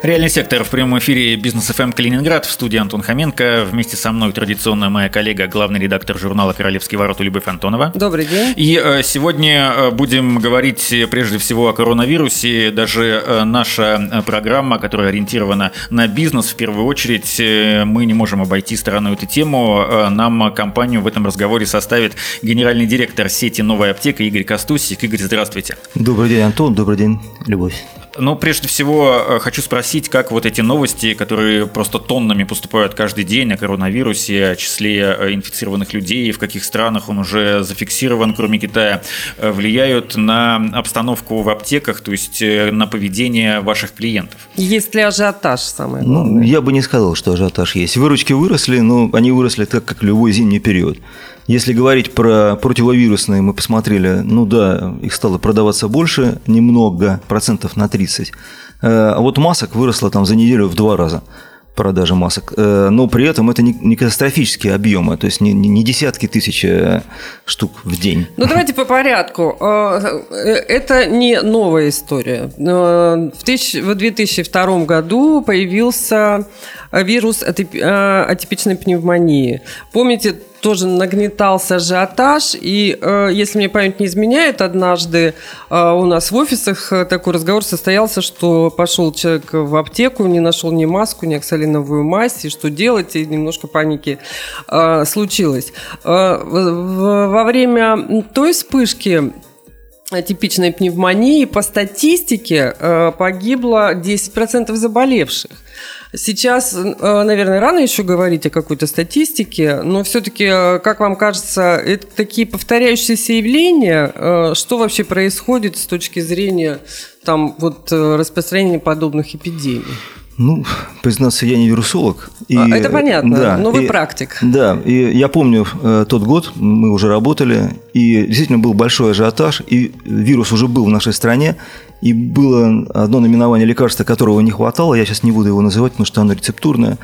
Реальный сектор в прямом эфире Бизнес ФМ Калининград в студии Антон Хоменко. Вместе со мной традиционно моя коллега, главный редактор журнала «Королевские ворота» Любовь Антонова. Добрый день. И э, сегодня э, будем говорить прежде всего о коронавирусе. Даже э, наша программа, которая ориентирована на бизнес, в первую очередь, мы не можем обойти стороной эту тему. Нам компанию в этом разговоре составит генеральный директор сети «Новая аптека» Игорь Костусик. Игорь, здравствуйте. Добрый день, Антон. Добрый день, Любовь. Ну, прежде всего, э, хочу спросить, как вот эти новости, которые просто тоннами поступают каждый день о коронавирусе, о числе э, инфицированных людей, в каких странах он уже зафиксирован, кроме Китая, э, влияют на обстановку в аптеках, то есть на поведение ваших клиентов? Есть ли ажиотаж самое главное? Ну, я бы не сказал, что ажиотаж есть. Выручки выросли, но они выросли так, как любой зимний период. Если говорить про противовирусные, мы посмотрели, ну да, их стало продаваться больше, немного, процентов на 30. Э, а вот масок выросло там за неделю в два раза продажи масок. Э, но при этом это не катастрофические объемы, то есть не, десятки тысяч э, штук в день. Ну давайте по порядку. Это не новая история. В 2002 году появился вирус атипичной пневмонии. Помните, тоже нагнетался ажиотаж, и, э, если мне память не изменяет, однажды э, у нас в офисах э, такой разговор состоялся, что пошел человек в аптеку, не нашел ни маску, ни оксалиновую мазь, и что делать, и немножко паники случилось. Во время той вспышки типичной пневмонии по статистике погибло 10% заболевших. Сейчас, э, наверное, рано еще говорить о какой-то статистике, но все-таки, э, как вам кажется, это такие повторяющиеся явления, э, что вообще происходит с точки зрения там, вот, распространения подобных эпидемий? Ну, признаться, я не вирусолог. И, а, это понятно, да, но вы и, практик. Да, и я помню э, тот год, мы уже работали, и действительно был большой ажиотаж, и вирус уже был в нашей стране, и было одно наименование лекарства, которого не хватало, я сейчас не буду его называть, потому что оно рецептурное,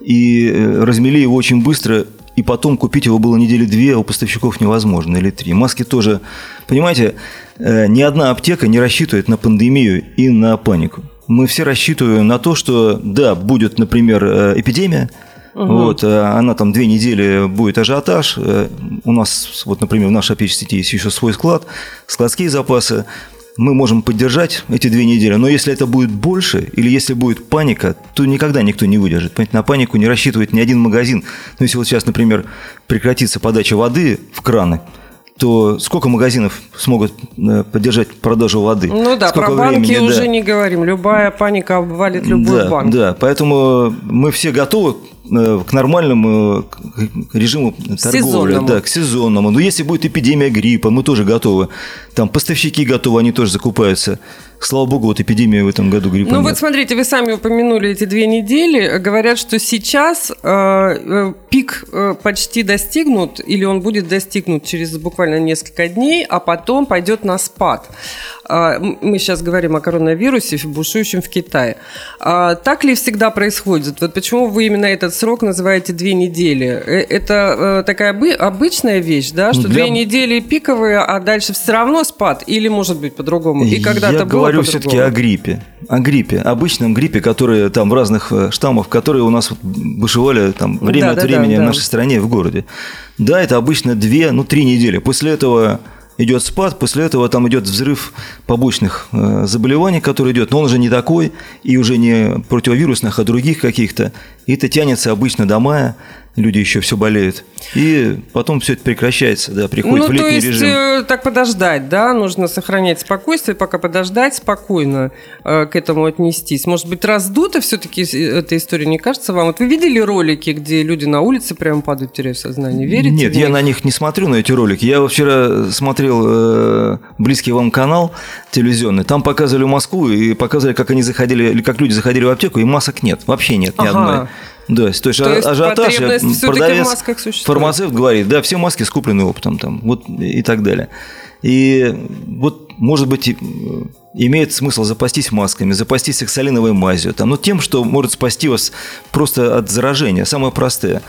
и э, размели его очень быстро, и потом купить его было недели две, а у поставщиков невозможно, или три. Маски тоже, понимаете, э, ни одна аптека не рассчитывает на пандемию и на панику мы все рассчитываем на то, что, да, будет, например, э, эпидемия, Угу. Вот, э, она там две недели будет ажиотаж. Э, у нас, вот, например, в нашей аптечной сети есть еще свой склад, складские запасы. Мы можем поддержать эти две недели, но если это будет больше, или если будет паника, то никогда никто не выдержит. Понимаете, на панику не рассчитывает ни один магазин. Ну, если вот сейчас, например, прекратится подача воды в краны, то сколько магазинов смогут э, поддержать продажу воды? Ну да, сколько про банки времени, уже да. не говорим. Любая паника обвалит любой да, банк. Да, поэтому мы все готовы Э, к нормальному режиму торговли, сезонному. да, к сезонному. Но если будет эпидемия гриппа, мы тоже готовы. Там поставщики готовы, они тоже закупаются. Слава богу, вот эпидемия в этом году гриппа Ну нет. вот смотрите, вы сами упомянули эти две недели. Говорят, что сейчас э, э, пик э, почти достигнут, или он будет достигнут через буквально несколько дней, а потом пойдет на спад. Э, мы сейчас говорим о коронавирусе, бушующем в Китае. Э, так ли всегда происходит? Вот почему вы именно этот срок называете две недели. Это э, такая обычная вещь, да, что Для... две недели пиковые, а дальше все равно спад? Или может быть по-другому? И когда-то было говорю все-таки о гриппе. О гриппе, обычном гриппе, который там в разных э, штаммах, которые у нас бушевали там время да, от да, времени да, в нашей стране, в городе. Да, это обычно две, ну три недели. После этого идет спад, после этого там идет взрыв побочных э, заболеваний, который идет, но он уже не такой, и уже не противовирусных, а других каких-то. И это тянется обычно до мая, люди еще все болеют. И потом все это прекращается, да, приходит ну, в летний режим. То есть, так подождать, да, нужно сохранять спокойствие, пока подождать, спокойно э, к этому отнестись. Может быть, раздуто все-таки эта история, не кажется вам? Вот вы видели ролики, где люди на улице прямо падают, теряют сознание? Верите? Нет, я на них не смотрю, на эти ролики. Я вчера смотрел э, близкий вам канал телевизионный, там показывали Москву и показывали, как они заходили, или как люди заходили в аптеку, и масок нет, вообще нет ни ага. одной. Да, то есть, то есть ажиотаж, продавец, фармацевт говорит, да, все маски скуплены оптом, там, вот и так далее. И вот, может быть, имеет смысл запастись масками, запастись сексалиновой мазью, там, ну, тем, что может спасти вас просто от заражения, самое простое.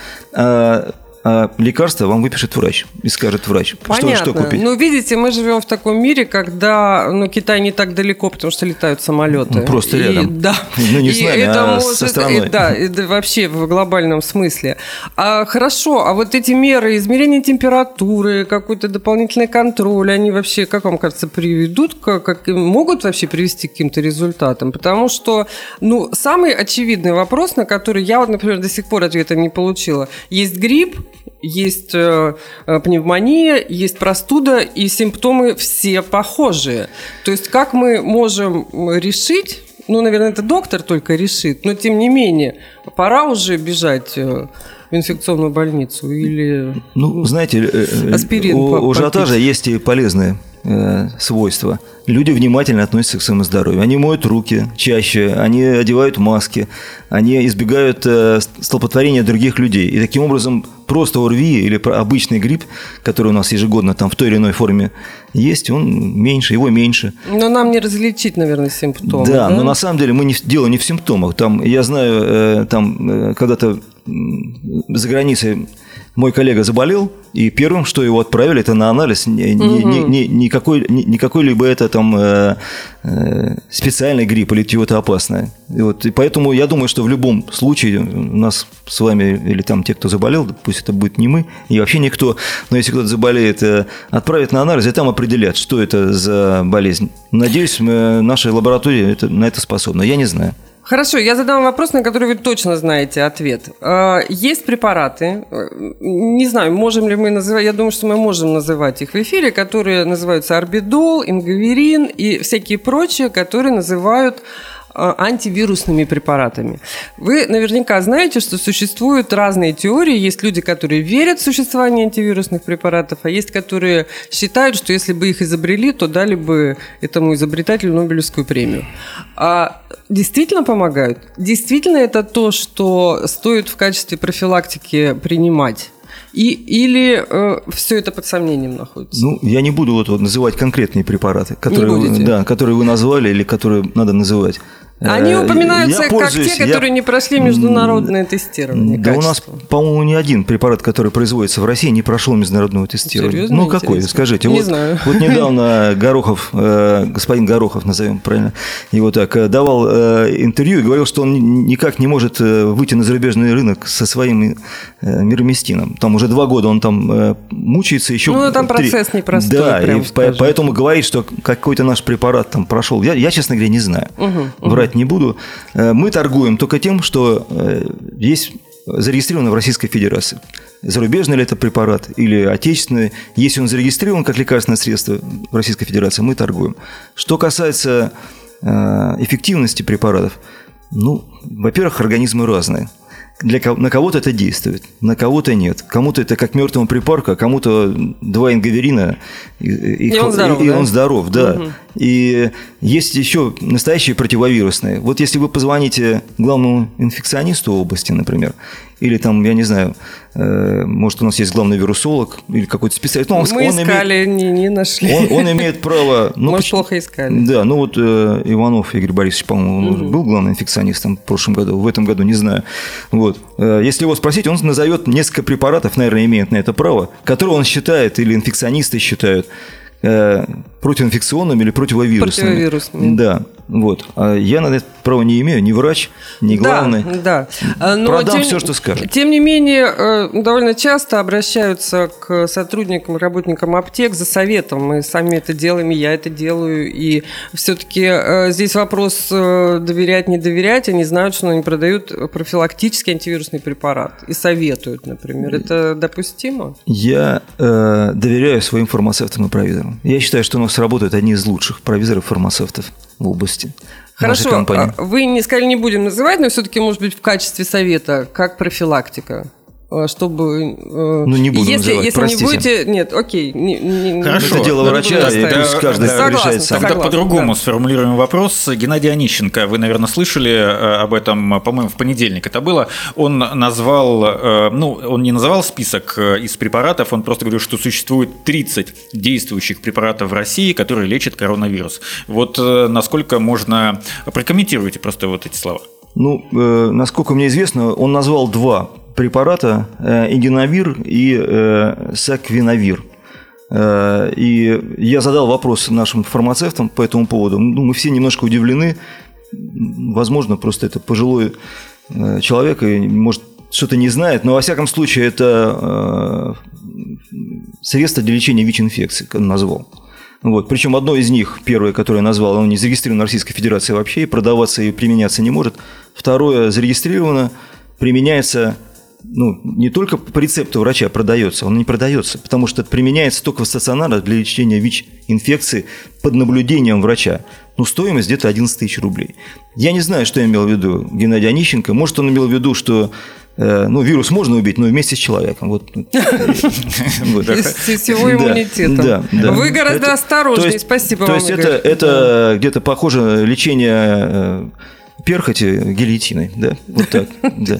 А лекарство вам выпишет врач и скажет врач, Понятно. что, что купить. Ну, видите, мы живем в таком мире, когда ну, Китай не так далеко, потому что летают самолеты. Ну, просто и, рядом. Да. Ну, не и с нами, это а может, со страной. И, да, это вообще в глобальном смысле. А, хорошо, а вот эти меры измерения температуры, какой-то дополнительный контроль, они вообще, как вам кажется, приведут, как, как могут вообще привести к каким-то результатам? Потому что, ну, самый очевидный вопрос, на который я вот, например, до сих пор ответа не получила. Есть грипп, есть э, э, пневмония, есть простуда, и симптомы все похожие. То есть как мы можем решить, ну, наверное, это доктор только решит, но тем не менее, пора уже бежать э, в инфекционную больницу или... Ну, знаете, Аспирин у, у ажиотажа есть и полезные э, свойства. Люди внимательно относятся к своему здоровью. Они моют руки чаще, они одевают маски, они избегают э, столпотворения других людей. И таким образом просто ОРВИ или обычный грипп, который у нас ежегодно там в той или иной форме есть, он меньше, его меньше. Но нам не различить, наверное, симптомы. Да, да? но на самом деле мы не, дело не в симптомах. Там, я знаю, э, там э, когда-то за границей мой коллега заболел, и первым, что его отправили, это на анализ. Ни, угу. ни, ни, никакой, ни, никакой либо это там э, э, специальный грипп или чего-то опасное. И вот, и поэтому я думаю, что в любом случае у нас с вами или там те, кто заболел, пусть это будет не мы, и вообще никто, но если кто-то заболеет, э, отправят на анализ, и там определят, что это за болезнь. Надеюсь, мы, наша лаборатория это, на это способна. Я не знаю. Хорошо, я задам вопрос, на который вы точно знаете ответ. А, есть препараты, не знаю, можем ли мы называть, я думаю, что мы можем называть их в эфире, которые называются орбидол, ингаверин и всякие прочие, которые называют антивирусными препаратами. Вы наверняка знаете, что существуют разные теории. Есть люди, которые верят в существование антивирусных препаратов, а есть, которые считают, что если бы их изобрели, то дали бы этому изобретателю Нобелевскую премию. А действительно помогают? Действительно это то, что стоит в качестве профилактики принимать? И, или э, все это под сомнением находится? Ну, я не буду вот, вот называть конкретные препараты, которые, вы, да, которые вы назвали или которые надо называть. Они э, упоминаются как те, которые я... не прошли международное тестирование. Да качества. у нас, по-моему, ни один препарат, который производится в России, не прошел международного тестирования. Серьезно? Ну, Интересно. какой? Скажите. Не вот, знаю. Вот недавно Горохов, э, господин Горохов, назовем правильно, его так, э, давал интервью и говорил, что он никак не может выйти на зарубежный рынок со своим мироместином. Там уже два года он там мучается еще. Ну, там три. процесс непростой. Да, и поэтому говорит, что какой-то наш препарат там прошел. Я, я честно говоря, не знаю. Угу, угу врать не буду. Э, мы торгуем только тем, что э, есть зарегистрировано в Российской Федерации. Зарубежный ли это препарат или отечественный. Если он зарегистрирован как лекарственное средство в Российской Федерации, мы торгуем. Что касается э, эффективности препаратов, ну, во-первых, организмы разные для, на кого-то это действует, на кого-то нет. Кому-то это как мертвому припарка, кому-то два ингаверина, и, и, и, он, здоров, и, да? он здоров, да. Угу. И есть еще настоящие противовирусные. Вот если вы позвоните главному инфекционисту области, например, или там, я не знаю, э, может, у нас есть главный вирусолог или какой-то специалист. Ну, он, Мы он искали, имеет, не, не нашли. Он, он имеет право... Ну, может, плохо искали. Да, ну вот э, Иванов Игорь Борисович, по-моему, угу. был главным инфекционистом в прошлом году, в этом году, не знаю. Вот. Э, если его спросить, он назовет несколько препаратов, наверное, имеет на это право, которые он считает, или инфекционисты считают, э, противоинфекционными или противовирусными. Противовирусными. Да. Вот. А я на это право не имею, ни врач, ни главный. Да, да. Но Продам тем, все, что скажет. Тем не менее, э, довольно часто обращаются к сотрудникам, работникам аптек за советом. Мы сами это делаем, и я это делаю. И все-таки э, здесь вопрос э, доверять, не доверять. Они знают, что они продают профилактический антивирусный препарат и советуют, например. Это допустимо? Я э, доверяю своим фармацевтам и провизорам. Я считаю, что у нас работают одни из лучших провизоров-фармацевтов в области. Хорошо, а вы не сказали, не будем называть, но все-таки, может быть, в качестве совета, как профилактика? Э, чтобы... Э, ну, не буду если, называть, если простите. не будете... Нет, окей. Не, не, Хорошо. Это дело врача, и пусть каждый Согласна, решает сам. Тогда по-другому да. сформулируем вопрос. Геннадий Онищенко, вы, наверное, слышали э, об этом, по-моему, в понедельник это было. Он назвал, ну, он не называл список из препаратов, он просто говорил, что существует 30 действующих препаратов в России, которые лечат коронавирус. Вот насколько можно... Прокомментируйте просто вот эти слова. Ну, э, насколько мне известно, он назвал два препарата, э, и э, Саквинавир. Э, и я задал вопрос нашим фармацевтам по этому поводу. Ну, мы все немножко удивлены. Возможно, просто это пожилой э, человек и, может, что-то не знает, но, во всяком случае, это э, средство для лечения ВИЧ-инфекции, он назвал. Вот. Причем одно из них, первое, которое я назвал, оно не зарегистрировано в Российской Федерации вообще, и продаваться и применяться не может. Второе зарегистрировано, применяется ну, не только по рецепту врача продается, он не продается, потому что это применяется только в стационарах для лечения ВИЧ-инфекции под наблюдением врача. Ну, стоимость где-то 11 тысяч рублей. Я не знаю, что имел в виду Геннадий Онищенко. Может, он имел в виду, что э, ну, вирус можно убить, но вместе с человеком. Вот. С с его Да, иммунитетом. Вы гораздо осторожнее. то есть- Спасибо То вам, есть Игорь. это, где-то похоже лечение э, перхоти гильотиной, да? Вот так, да.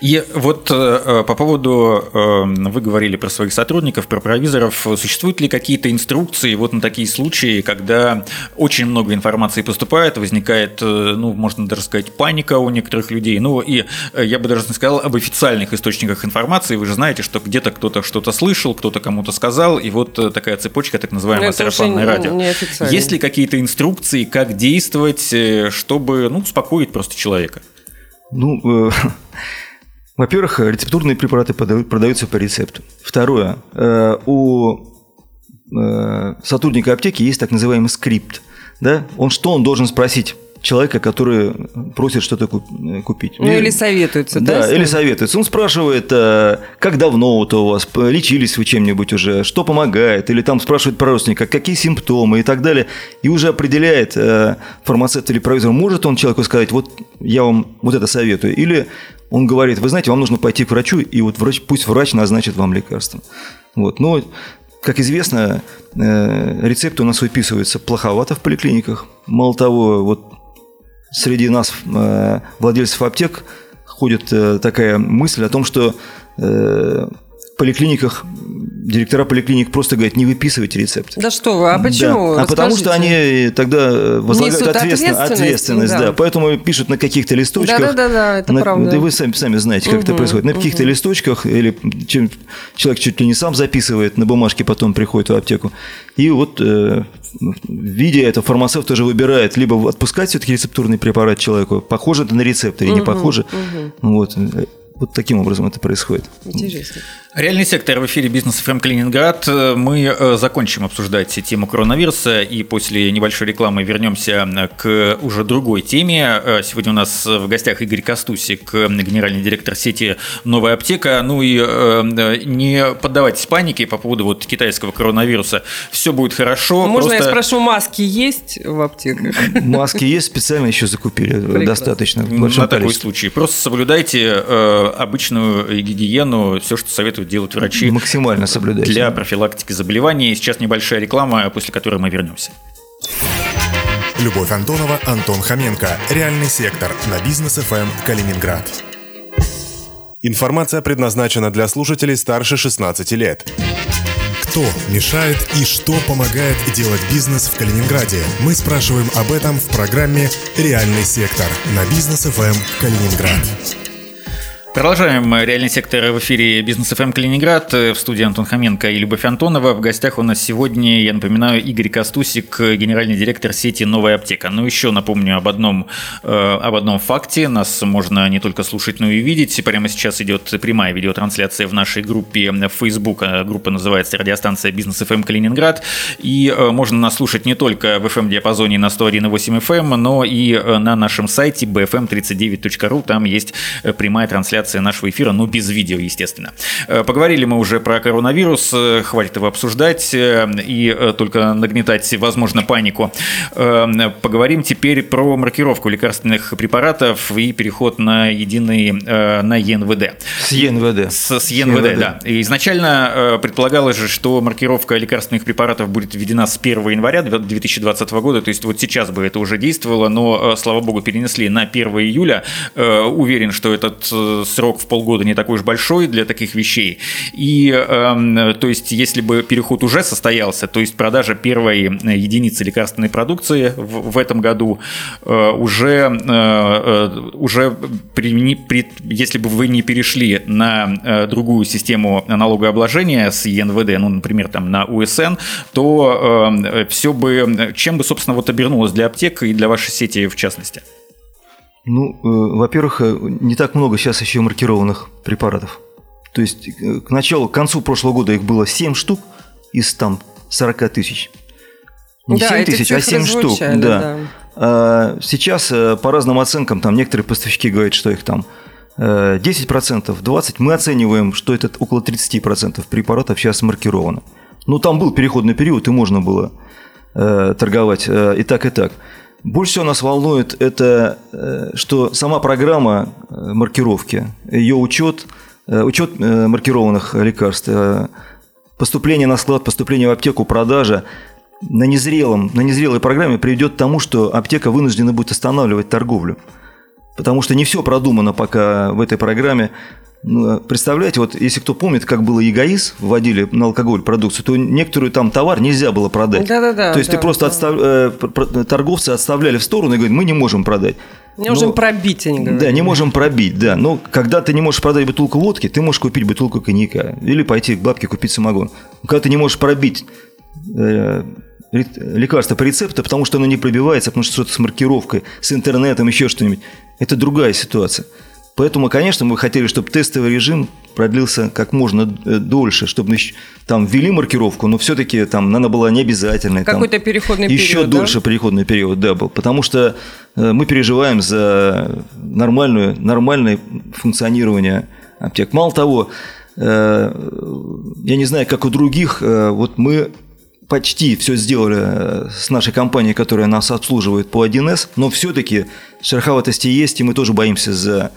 И вот э, по поводу, э, вы говорили про своих сотрудников, про провизоров, существуют ли какие-то инструкции вот на такие случаи, когда очень много информации поступает, возникает, э, ну, можно даже сказать, паника у некоторых людей, ну, и э, я бы даже не сказал об официальных источниках информации, вы же знаете, что где-то кто-то что-то слышал, кто-то кому-то сказал, и вот э, такая цепочка, так называемая уже сарафанное радио. Есть ли какие-то инструкции, как действовать, э, чтобы, ну, успокоить просто человека? Ну, э, во-первых, рецептурные препараты продаются по рецепту. Второе, э, у э, сотрудника аптеки есть так называемый скрипт. Да? Он что он должен спросить человека, который просит что-то куп- купить? Ну, или советуется, да? Да, или советуется. Он спрашивает, э, как давно это у вас, лечились вы чем-нибудь уже, что помогает, или там спрашивает про родственника, какие симптомы и так далее, и уже определяет э, фармацевт или провизор, может он человеку сказать, вот я вам вот это советую, или он говорит, вы знаете, вам нужно пойти к врачу, и вот врач, пусть врач назначит вам лекарство. Вот. Но, как известно, э, рецепты у нас выписываются плоховато в поликлиниках. Мало того, вот среди нас, э, владельцев аптек, ходит э, такая мысль о том, что э, в поликлиниках директора поликлиник просто говорят, не выписывайте рецепты. Да что вы, а почему? Да. А потому что они тогда возлагают Несут ответственность, ответственность, да. да. Поэтому пишут на каких-то листочках. Да-да-да, это на- правда. Да вы сами, сами знаете, как это происходит. На каких-то листочках, или чем человек чуть ли не сам записывает, на бумажке потом приходит в аптеку. И вот э, видя это, фармацевт тоже выбирает, либо отпускать все-таки рецептурный препарат человеку, похоже это на рецепт или не похоже. Вот. Вот таким образом это происходит. Интересно. Реальный сектор в эфире Бизнес ФМ Калининград. Мы э, закончим обсуждать тему коронавируса и после небольшой рекламы вернемся к уже другой теме. Э, Сегодня у нас в гостях Игорь Костусик, э, генеральный директор сети «Новая аптека». Ну и э, не поддавайтесь панике по поводу вот китайского коронавируса. Все будет хорошо. Можно я просто- спрошу, маски есть в аптеках? Маски есть, специально еще закупили Прекрасно. достаточно На такой случай. Просто соблюдайте э, обычную гигиену, все, что советуют делать врачи. Максимально соблюдайте. для профилактики заболеваний. Сейчас небольшая реклама, после которой мы вернемся. Любовь Антонова, Антон Хоменко. Реальный сектор на бизнес ФМ Калининград. Информация предназначена для слушателей старше 16 лет. Кто мешает и что помогает делать бизнес в Калининграде? Мы спрашиваем об этом в программе «Реальный сектор» на Бизнес FM Калининград. Продолжаем реальный сектор в эфире Бизнес FM Калининград. В студии Антон Хоменко и Любовь Антонова. В гостях у нас сегодня, я напоминаю, Игорь Костусик, генеральный директор сети «Новая аптека». Ну, еще напомню об одном, э, об одном факте. Нас можно не только слушать, но и видеть. Прямо сейчас идет прямая видеотрансляция в нашей группе в Facebook. Э, Группа называется «Радиостанция Бизнес FM Калининград». И э, можно нас слушать не только в FM-диапазоне на 101,8 FM, но и э, на нашем сайте bfm39.ru. Там есть э, прямая трансляция трансляции нашего эфира, но без видео, естественно. Поговорили мы уже про коронавирус, хватит его обсуждать и только нагнетать, возможно, панику. Поговорим теперь про маркировку лекарственных препаратов и переход на единый, на ЕНВД. С ЕНВД. С, с ЕНВД, ЕНВД, да. Изначально предполагалось же, что маркировка лекарственных препаратов будет введена с 1 января 2020 года, то есть вот сейчас бы это уже действовало, но, слава богу, перенесли на 1 июля. Уверен, что этот срок в полгода не такой уж большой для таких вещей. И, то есть, если бы переход уже состоялся, то есть продажа первой единицы лекарственной продукции в, в этом году уже, уже при, при, если бы вы не перешли на другую систему налогообложения с ЕНВД, ну, например, там на УСН, то э, все бы, чем бы, собственно, вот обернулось для аптек и для вашей сети в частности? Ну, э, во-первых, э, не так много сейчас еще маркированных препаратов. То есть э, к началу, к концу прошлого года их было 7 штук из там 40 тысяч. Не да, 7 тысяч, а 7 штук. Да. да. А сейчас э, по разным оценкам, там некоторые поставщики говорят, что их там 10%, 20%. Мы оцениваем, что это около 30% препаратов сейчас маркировано. Ну, там был переходный период, и можно было э, торговать э, и так, и так. Больше всего нас волнует это, э, что сама программа э, маркировки, ее учет, э, учет маркированных лекарств, поступление на склад, поступление в аптеку, продажа на, незрелом, на незрелой программе приведет к тому, что аптека вынуждена будет останавливать торговлю. Потому что не все продумано пока в этой программе. Ну, а представляете, вот если кто помнит, как было ЕГАИС, вводили на алкоголь продукцию, то некоторую там товар нельзя было продать. Да-да-да. То есть да, ты просто да. отстав... Э, торговцы отставляли в сторону и говорят, мы не можем продать. Не можем Но... пробить, они говорят. Да, не можем пробить, да. Но когда ты не можешь продать бутылку водки, ты можешь купить бутылку коньяка. Или пойти к бабке купить самогон. Когда ты не можешь пробить э, лекарство по рецепту, потому что оно не пробивается, потому что что-то с маркировкой, с интернетом, еще что-нибудь. Это другая ситуация. Поэтому, конечно, мы хотели, чтобы тестовый режим продлился как можно э, дольше, чтобы там ввели маркировку, но все-таки там она была не обязательной. Какой-то переходный период, Еще да? дольше переходный период, да, был. Потому что э, мы переживаем за нормальную, нормальное функционирование аптек. Мало того, э, я не знаю, как у других, вот мы почти все сделали э, с нашей компанией, которая нас обслуживает по 1С, но все-таки шероховатости есть, и мы тоже боимся за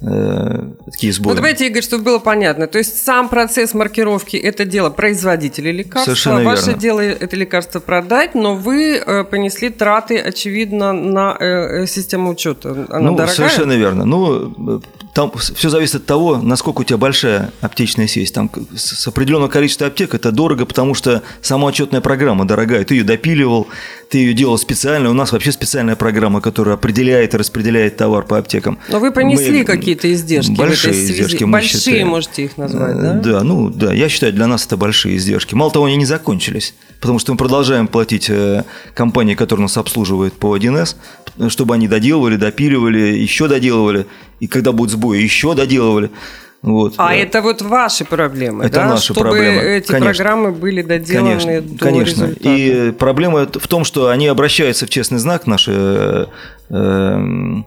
э, такие сбои. Ну, давайте, Игорь, чтобы было понятно. То есть сам процесс маркировки – это дело производителей лекарства. Совершенно Ваше верно. дело – это лекарство продать, но вы э, понесли траты, очевидно, на э, э систему учета. Она ну, дорогая? совершенно верно. Ну, там все зависит от того, насколько у тебя большая аптечная сеть. Там с определенного количества аптек это дорого, потому что сама отчетная программа дорогая. Ты ее допиливал, ты ее делал специально. У нас вообще специальная программа, которая определяет и распределяет товар по аптекам. Но вы понесли Мы... какие-то издержки большие в этой связи. Издержки большие считаем. можете их назвать, да? Да, ну да, я считаю, для нас это большие издержки. Мало того, они не закончились, потому что мы продолжаем платить э, компании, которые нас обслуживают по 1С, чтобы они доделывали, допиливали, еще доделывали и когда будет сбой, еще доделывали. Вот. А это вот ваши проблемы, это да? наши Чтобы проблемы. эти конечно. программы были доделаны конечно, до конечно. результата. И проблема в том, что они обращаются в честный знак, наши э, э,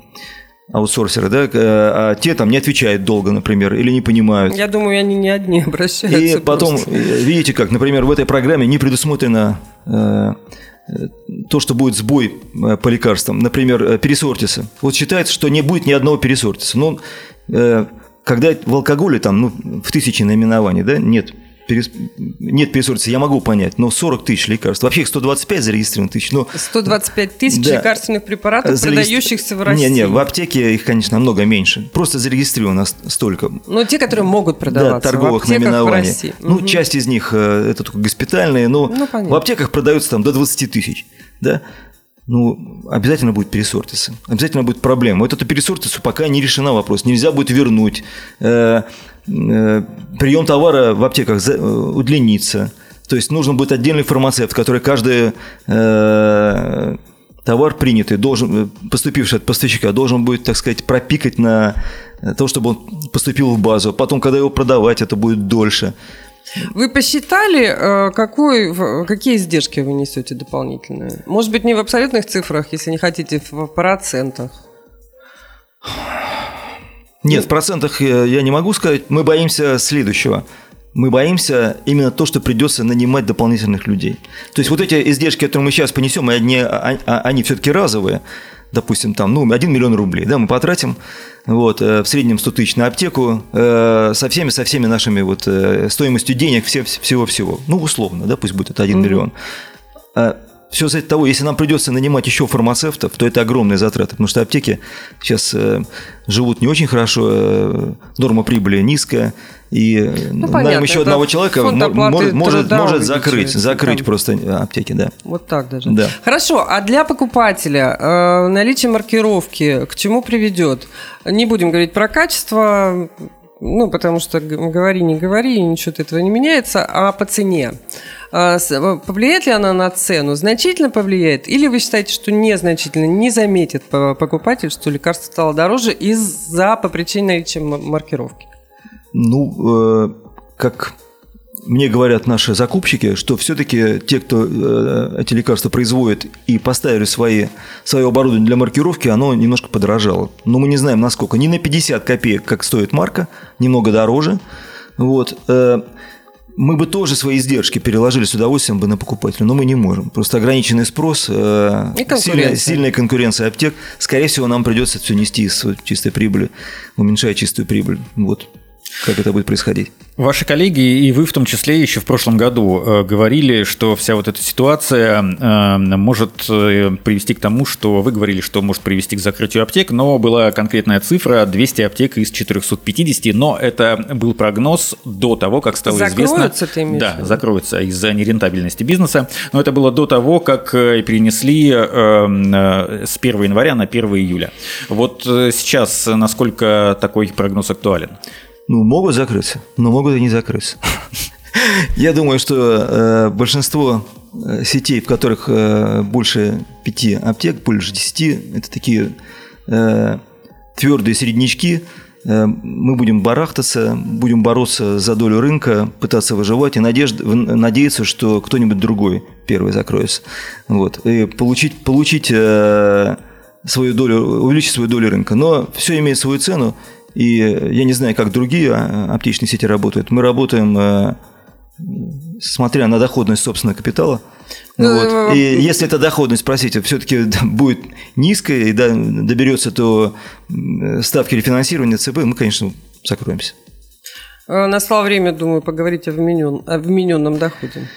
аутсорсеры, да, а те там не отвечают долго, например, или не понимают. Я думаю, они не одни обращаются. И потом, просто. видите как, например, в этой программе не предусмотрено э, то, что будет сбой э, по лекарствам, например, э, пересортиса. Вот считается, что не будет ни одного пересортиса. Но э, когда в алкоголе там, ну, в тысячи наименований, да, нет перес... нет пересортиса, я могу понять, но 40 тысяч лекарств, вообще их 125 зарегистрировано тысяч, но... 125 тысяч Да. лекарственных препаратов, Зарегистр- продающихся в России. Не, не, в аптеке их, конечно, намного меньше. Просто зарегистрировано столько. Но те, которые могут Да, продаваться торговых в наименований. в России. Ну, Мгм. часть из них э, это только госпитальные, но Ну, понятно. в аптеках продаются там до 20 тысяч. Да? Ну, обязательно будет пересортисы. Обязательно будет проблема. Вот эту пересортису пока не решена вопрос. Нельзя будет вернуть. Э, прием товара в аптеках э, удлинится. То есть нужно будет отдельный фармацевт, который каждый э, товар принятый, должен, э, поступивший от поставщика, должен будет, так сказать, пропикать на то, чтобы он поступил в базу. Потом, когда его продавать, это будет дольше. Вы посчитали, какой, какие издержки вы несете дополнительные? Может быть, не в абсолютных цифрах, если не хотите, в процентах. Нет, в процентах э, я не могу сказать. Мы боимся следующего. Мы боимся именно то, что придется нанимать дополнительных людей. То есть вот эти издержки, которые мы сейчас понесем, они, а, а, они все-таки разовые. Допустим, там, ну, 1 миллион рублей, да, мы потратим вот, э, в среднем 100 тысяч на аптеку э, со всеми, со всеми нашими вот стоимостью денег всего-всего. Ну, условно, да, пусть будет это 1 mm-hmm. миллион. Все от того, если нам придется нанимать еще фармацевтов, то это огромные затраты, потому что аптеки сейчас э, живут не очень хорошо, э, норма прибыли низкая, и э, ну, найм еще одного человека может, может, может закрыть, закрыть там. просто аптеки, да. Вот так даже. Да. Хорошо, а для покупателя э, наличие маркировки к чему приведет? Не будем говорить про качество, ну, потому что говори, не говори, ничего от этого не меняется, а по цене. А, э, повлияет ли она на цену? Значительно повлияет? Или вы считаете, что незначительно, не заметит покупатель, что лекарство стало дороже из-за по причине наличия маркировки? Ну, э, как мне говорят наши закупщики, что все-таки те, кто э, эти лекарства производит и поставили свои, свое оборудование для маркировки, оно немножко подорожало. Но мы не знаем, насколько. Не на 50 копеек, как стоит марка, немного дороже. Вот. Э, мы бы тоже свои издержки переложили с удовольствием бы на покупателя, но мы не можем. Просто ограниченный спрос, э, сильная, сильная конкуренция аптек, скорее всего, нам придется все нести из чистой прибыли, уменьшая чистую прибыль. Вот как это будет происходить. Ваши коллеги и вы в том числе еще в прошлом году э, говорили, что вся вот эта ситуация э, может э, привести к тому, что вы говорили, что может привести к закрытию аптек, но была конкретная цифра 200 аптек из 450, но это был прогноз до того, как стало закроются, известно. Ты да, закроются из-за нерентабельности бизнеса, но это было до того, как перенесли с 1 января на 1 июля. Вот сейчас насколько такой прогноз актуален? Ну, могут закрыться, но могут и не закрыться. Я думаю, что э, большинство э, сетей, в которых э, больше пяти аптек, больше десяти, это такие твердые среднячки. Мы будем барахтаться, будем бороться за долю рынка, пытаться выживать и надежд, надеяться, что кто-нибудь другой первый закроется. Вот. И получить, получить свою долю, увеличить свою долю рынка. Но все имеет свою цену. И я не знаю, как другие а, аптечные сети работают. Мы работаем, э, смотря на доходность собственного капитала. Ну, вот. И если эта доходность, простите, все-таки будет низкая и доберется до ставки рефинансирования ЦБ, мы, конечно, закроемся. Э, настало время, думаю, поговорить о вмененном доходе.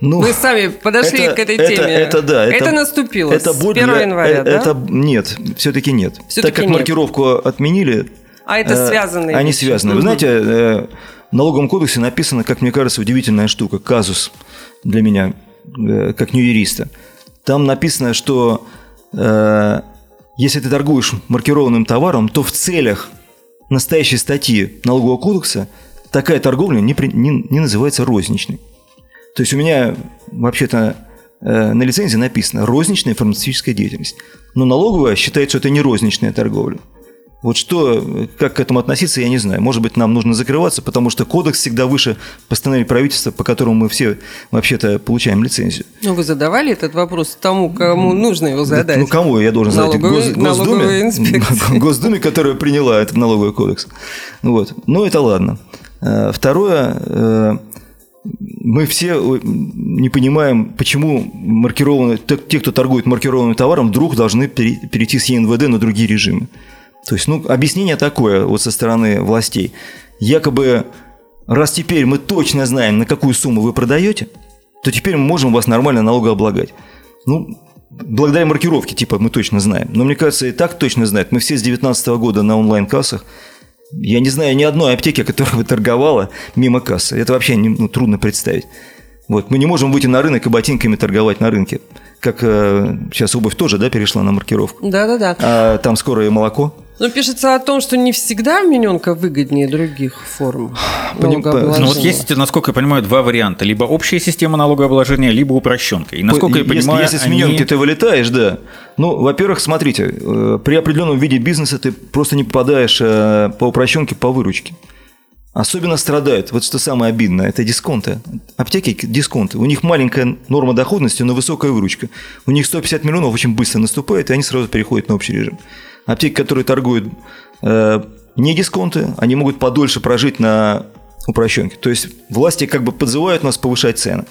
Ну, Вы сами подошли это, к этой это, теме. Это, да. Это, это наступило это с 1 для, января, это, да? Это, нет, все-таки нет. Все-таки так как нет. маркировку отменили... А это связано? Они вещи. связаны. Вы знаете, э, в налоговом кодексе написано, как мне кажется, удивительная штука, казус для меня, э, как не юриста. Там написано, что э, если ты торгуешь маркированным товаром, то в целях настоящей статьи налогового кодекса такая торговля не, не, не называется розничной. То есть у меня вообще-то э, на лицензии написано «розничная фармацевтическая деятельность». Но налоговая считает, что это не розничная торговля. Вот что, как к этому относиться, я не знаю. Может быть, нам нужно закрываться, потому что кодекс всегда выше постановления правительства, по которому мы все вообще-то получаем лицензию. Ну, вы задавали этот вопрос тому, кому нужно его задать? Ну, кому я должен задать? Налоговой, Гос, Госдуме, Госдуме, которая приняла этот налоговый кодекс. Вот. Ну, это ладно. Э, второе, э, мы все э, не понимаем, почему маркированные, те, кто торгует маркированным товаром, вдруг должны перейти с ЕНВД на другие режимы. То есть, ну, объяснение такое вот со стороны властей. Якобы, раз теперь мы точно знаем, на какую сумму вы продаете, то теперь мы можем вас нормально налогооблагать. Ну, благодаря маркировке, типа, мы точно знаем. Но мне кажется, и так точно знают. Мы все с 2019 года на онлайн-кассах – я не знаю ни одной аптеки, которая бы торговала мимо кассы. Это вообще не, ну, трудно представить. Вот. Мы не можем выйти на рынок и ботинками торговать на рынке. Как э, сейчас обувь тоже да, перешла на маркировку. Да-да-да. А там скоро и молоко. Но пишется о том, что не всегда вмененка выгоднее других форм налогообложения. Ну вот есть, насколько я понимаю, два варианта. Либо общая система налогообложения, либо упрощенка. И насколько если, я понимаю, Если с вмененки они... ты вылетаешь, да. Ну, во-первых, смотрите, э, при определенном виде бизнеса ты просто не попадаешь э, по упрощенке по выручке. Особенно страдают, вот что самое обидное, это дисконты. Аптеки – дисконты. У них маленькая норма доходности, но высокая выручка. У них 150 миллионов очень быстро наступает, и они сразу переходят на общий режим. Аптеки, которые торгуют э, не дисконты, они могут подольше прожить на упрощенке. То есть власти как бы подзывают нас повышать цены.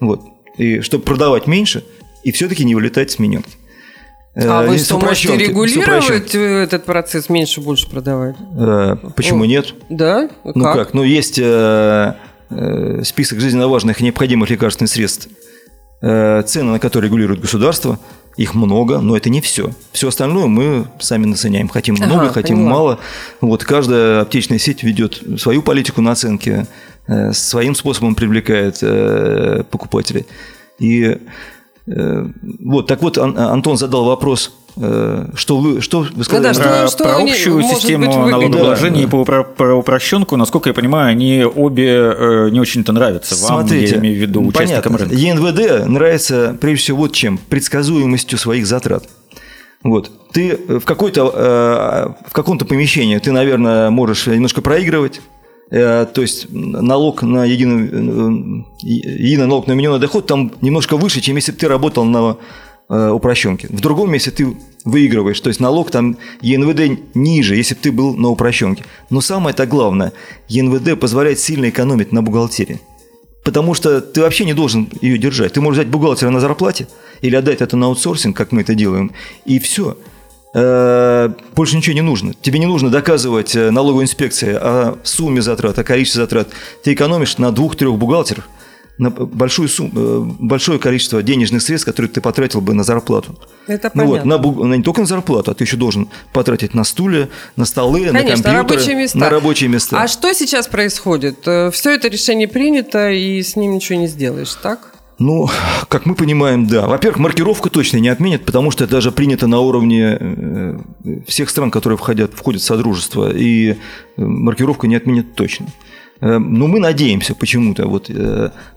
Вот. И чтобы продавать меньше, и все-таки не вылетать с меню. А вы что, можете регулировать этот процесс, меньше, больше продавать? Э, почему О, нет? Да? Ну как? как? Ну, есть э, э, список жизненно важных и необходимых лекарственных средств, э, цены на которые регулирует государство. Их много, но это не все. Все остальное мы сами наценяем. Хотим много, ага, хотим поняла. мало. Вот каждая аптечная сеть ведет свою политику наценки, э, своим способом привлекает э, покупателей. И Э, вот, так вот, Антон задал вопрос, что вы, что вы сказали? Ну, да, что, про, про общую систему налогообложения да. и про, про упрощенку, насколько я понимаю, они обе э, не очень-то нравятся вам, Смотрите, я имею в виду участникам понятно. рынка. ЕНВД нравится прежде всего вот чем, предсказуемостью своих затрат. Вот. Ты в, какой-то, в каком-то помещении ты, наверное, можешь немножко проигрывать, Э, то есть налог на единый, э, единый налог на вмененный доход там немножко выше, чем если бы ты работал на э, упрощенке. В другом месте ты выигрываешь, то есть налог там ЕНВД ниже, если бы ты был на упрощенке. Но самое это главное, ЕНВД позволяет сильно экономить на бухгалтерии. Потому что ты вообще не должен ее держать. Ты можешь взять бухгалтера на зарплате или отдать это на аутсорсинг, как мы это делаем, и все – Э, больше ничего не нужно. Тебе не нужно доказывать э, налоговой инспекции о сумме затрат, о количестве затрат. Ты экономишь на двух-трех бухгалтерах на большую сумму, э, большое количество денежных средств, которые ты потратил бы на зарплату. Это ну понятно. Вот, на, на, не только на зарплату, а ты еще должен потратить на стулья, на столы, Конечно, на компьютеры, рабочие места. на рабочие места. А что сейчас происходит? Все это решение принято, и с ним ничего не сделаешь, так? Ну, как мы понимаем, да. Во-первых, маркировку точно не отменят, потому что это даже принято на уровне э, всех стран, которые входят, входят в Содружество, и э, маркировку не отменят точно. Э, но мы надеемся почему-то, вот,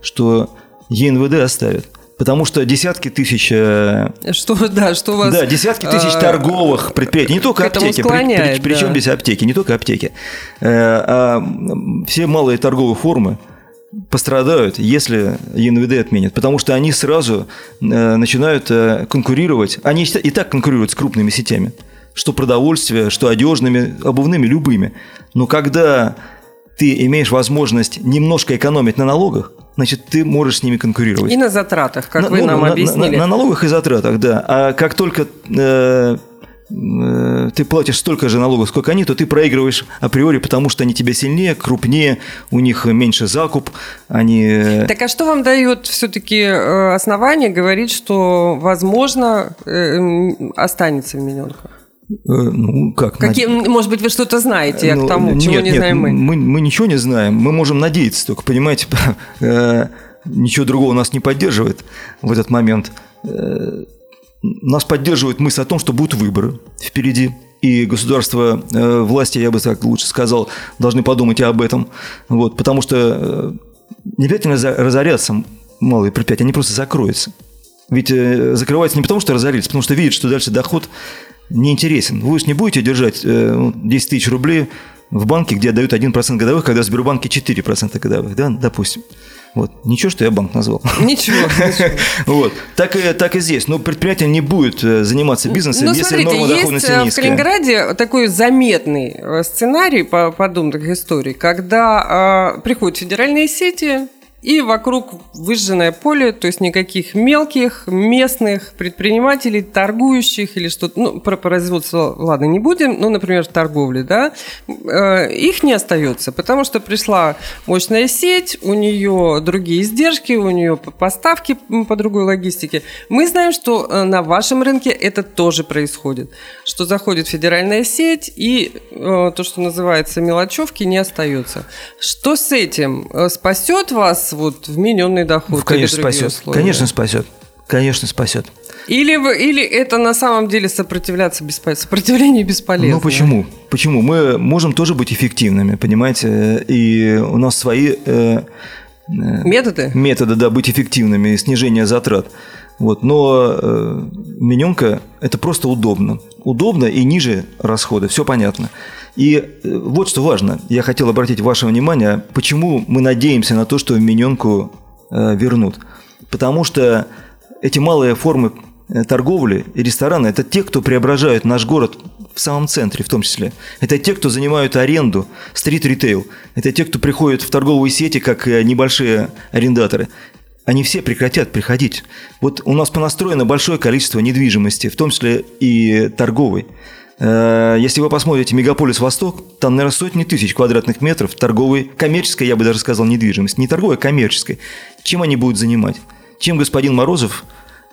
что ЕНВД оставят. Потому что десятки тысяч... Что, да, что вас... Да, десятки тысяч торговых предприятий, не только аптеки, склоняет, при, при, причем да. здесь аптеки, не только аптеки, а все малые торговые формы, пострадают, если ЕНВД отменят, потому что они сразу э, начинают э, конкурировать. Они и так конкурируют с крупными сетями, что продовольствие, что одежными, обувными, любыми. Но когда ты имеешь возможность немножко экономить на налогах, значит, ты можешь с ними конкурировать. И на затратах, как на, вы ну, нам на, объяснили. На, на, на налогах и затратах, да. А как только э, Э, ты платишь столько же налогов, сколько они, то ты проигрываешь априори, потому что они тебя сильнее, крупнее, у них меньше закуп, они... Э, так а что вам дает все-таки э, основание говорить, что, возможно, останется вмененка? Ну, как? Какие, Может быть, вы что-то знаете ну, к тому, нет, чего не нет, знаем мы? мы? Мы ничего не знаем, мы можем надеяться только, понимаете, ничего другого нас не поддерживает в этот момент нас поддерживает мысль о том, что будут выборы впереди. И государство, э, власти, я бы так лучше сказал, должны подумать и об этом. Вот, потому что э, не обязательно разорятся малые предприятия, они просто закроются. Ведь э, закрываются не потому, что разорились, потому что видят, что дальше доход неинтересен. Вы же не будете держать 10 ну, тысяч рублей в банке, где дают 1% годовых, когда в Сбербанке 4% годовых, да, допустим. Вот. Ничего, что я банк назвал. Ничего. Вот. Так, и, так и здесь. Но предприятие не будет э, заниматься бизнесом, ну, если смотрите, норма доходности есть низкая. в Калининграде такой заметный э, сценарий по подобных историй, когда э, приходят федеральные сети, и вокруг выжженное поле, то есть никаких мелких местных предпринимателей, торгующих или что-то, ну, про производство, ладно, не будем, ну, например, торговли, да, э, их не остается, потому что пришла мощная сеть, у нее другие издержки, у нее поставки по другой логистике. Мы знаем, что э, на вашем рынке это тоже происходит, что заходит федеральная сеть, и э, то, что называется мелочевки, не остается. Что с этим? Спасет вас вот вмененный доход? Ну, конечно, спасет. Условия? Конечно, спасет. Конечно, спасет. Или, или это на самом деле сопротивляться бесполезно, сопротивление бесполезно? Ну почему? Почему? Мы можем тоже быть эффективными, понимаете? И у нас свои... Э, методы? Методы, да, быть эффективными, снижение затрат. Вот, но э, менюнка это просто удобно. Удобно и ниже расходы, все понятно. И э, вот что важно, я хотел обратить ваше внимание, почему мы надеемся на то, что менюнку э, вернут. Потому что эти малые формы э, торговли и рестораны – это те, кто преображают наш город в самом центре в том числе. Это те, кто занимают аренду, стрит-ритейл. Это те, кто приходит в торговые сети как небольшие арендаторы. Они все прекратят приходить. Вот у нас понастроено большое количество недвижимости, в том числе и торговой. Э, если вы посмотрите Мегаполис Восток, там, наверное, сотни тысяч квадратных метров торговой, коммерческой, я бы даже сказал, недвижимость. Не торговой, а коммерческой. Чем они будут занимать? Чем господин Морозов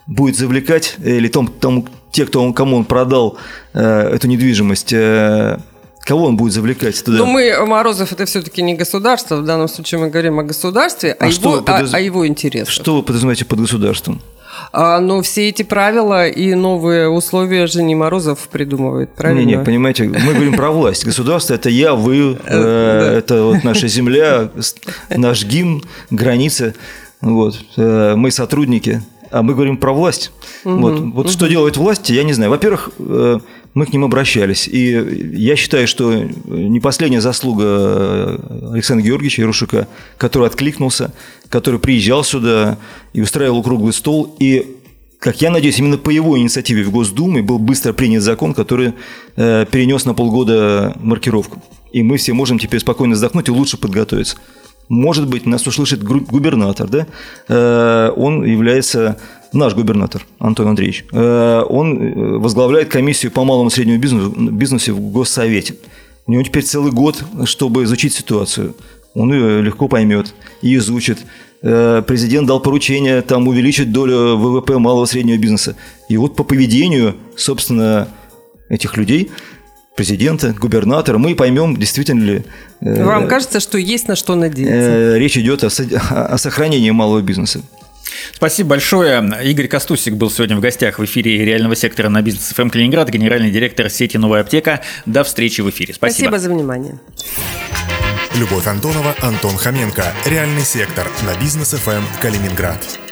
будет завлекать, или том, тому, те, кто, кому он продал э, эту недвижимость, э, кого он будет завлекать туда? Ну, мы, Морозов, это все-таки не государство, в данном случае мы говорим о государстве, а, А его, вы подоз- о, о его интересах. Что вы подразумеваете под государством? А, но все эти правила и новые условия же не Морозов придумывает, правильно? Не, не, понимаете, мы говорим про власть. Государство – это я, вы, э, это вот наша земля, наш гимн, границы. Вот. Э, Мы сотрудники, а мы говорим про власть. Вот, вот что делает власть, я не знаю. Во-первых, э, мы к ним обращались. И я считаю, что не последняя заслуга э, Александра Георгиевича Ярушика, который откликнулся, который приезжал сюда и устраивал круглый стол. И как я надеюсь, именно по его инициативе в Госдуме был быстро принят закон, который э, перенес на полгода маркировку. И мы все можем теперь спокойно вздохнуть и лучше подготовиться. Может быть, нас услышит губернатор, да? Э, он является наш губернатор Антон Андреевич. Э, он э, возглавляет комиссию по малому и среднему бизнесу, бизнесу в Госсовете. У него теперь целый год, чтобы изучить ситуацию. Он ее легко поймет и изучит. Э, Президент дал поручение там увеличить долю ВВП малого и среднего бизнеса. И вот по поведению, собственно, этих людей, президента, губернатора, мы поймем, действительно ли э, Вам кажется, что есть на что надеяться? э, речь идет о, о сохранении малого бизнеса. Спасибо большое. Игорь Костусик был сегодня в гостях в эфире реального сектора на бизнес ФМ Калининград, генеральный директор сети «Новая аптека». До встречи в эфире. Спасибо. Спасибо за внимание. Любовь Антонова, Антон Хоменко. Реальный сектор на бизнес ФМ Калининград.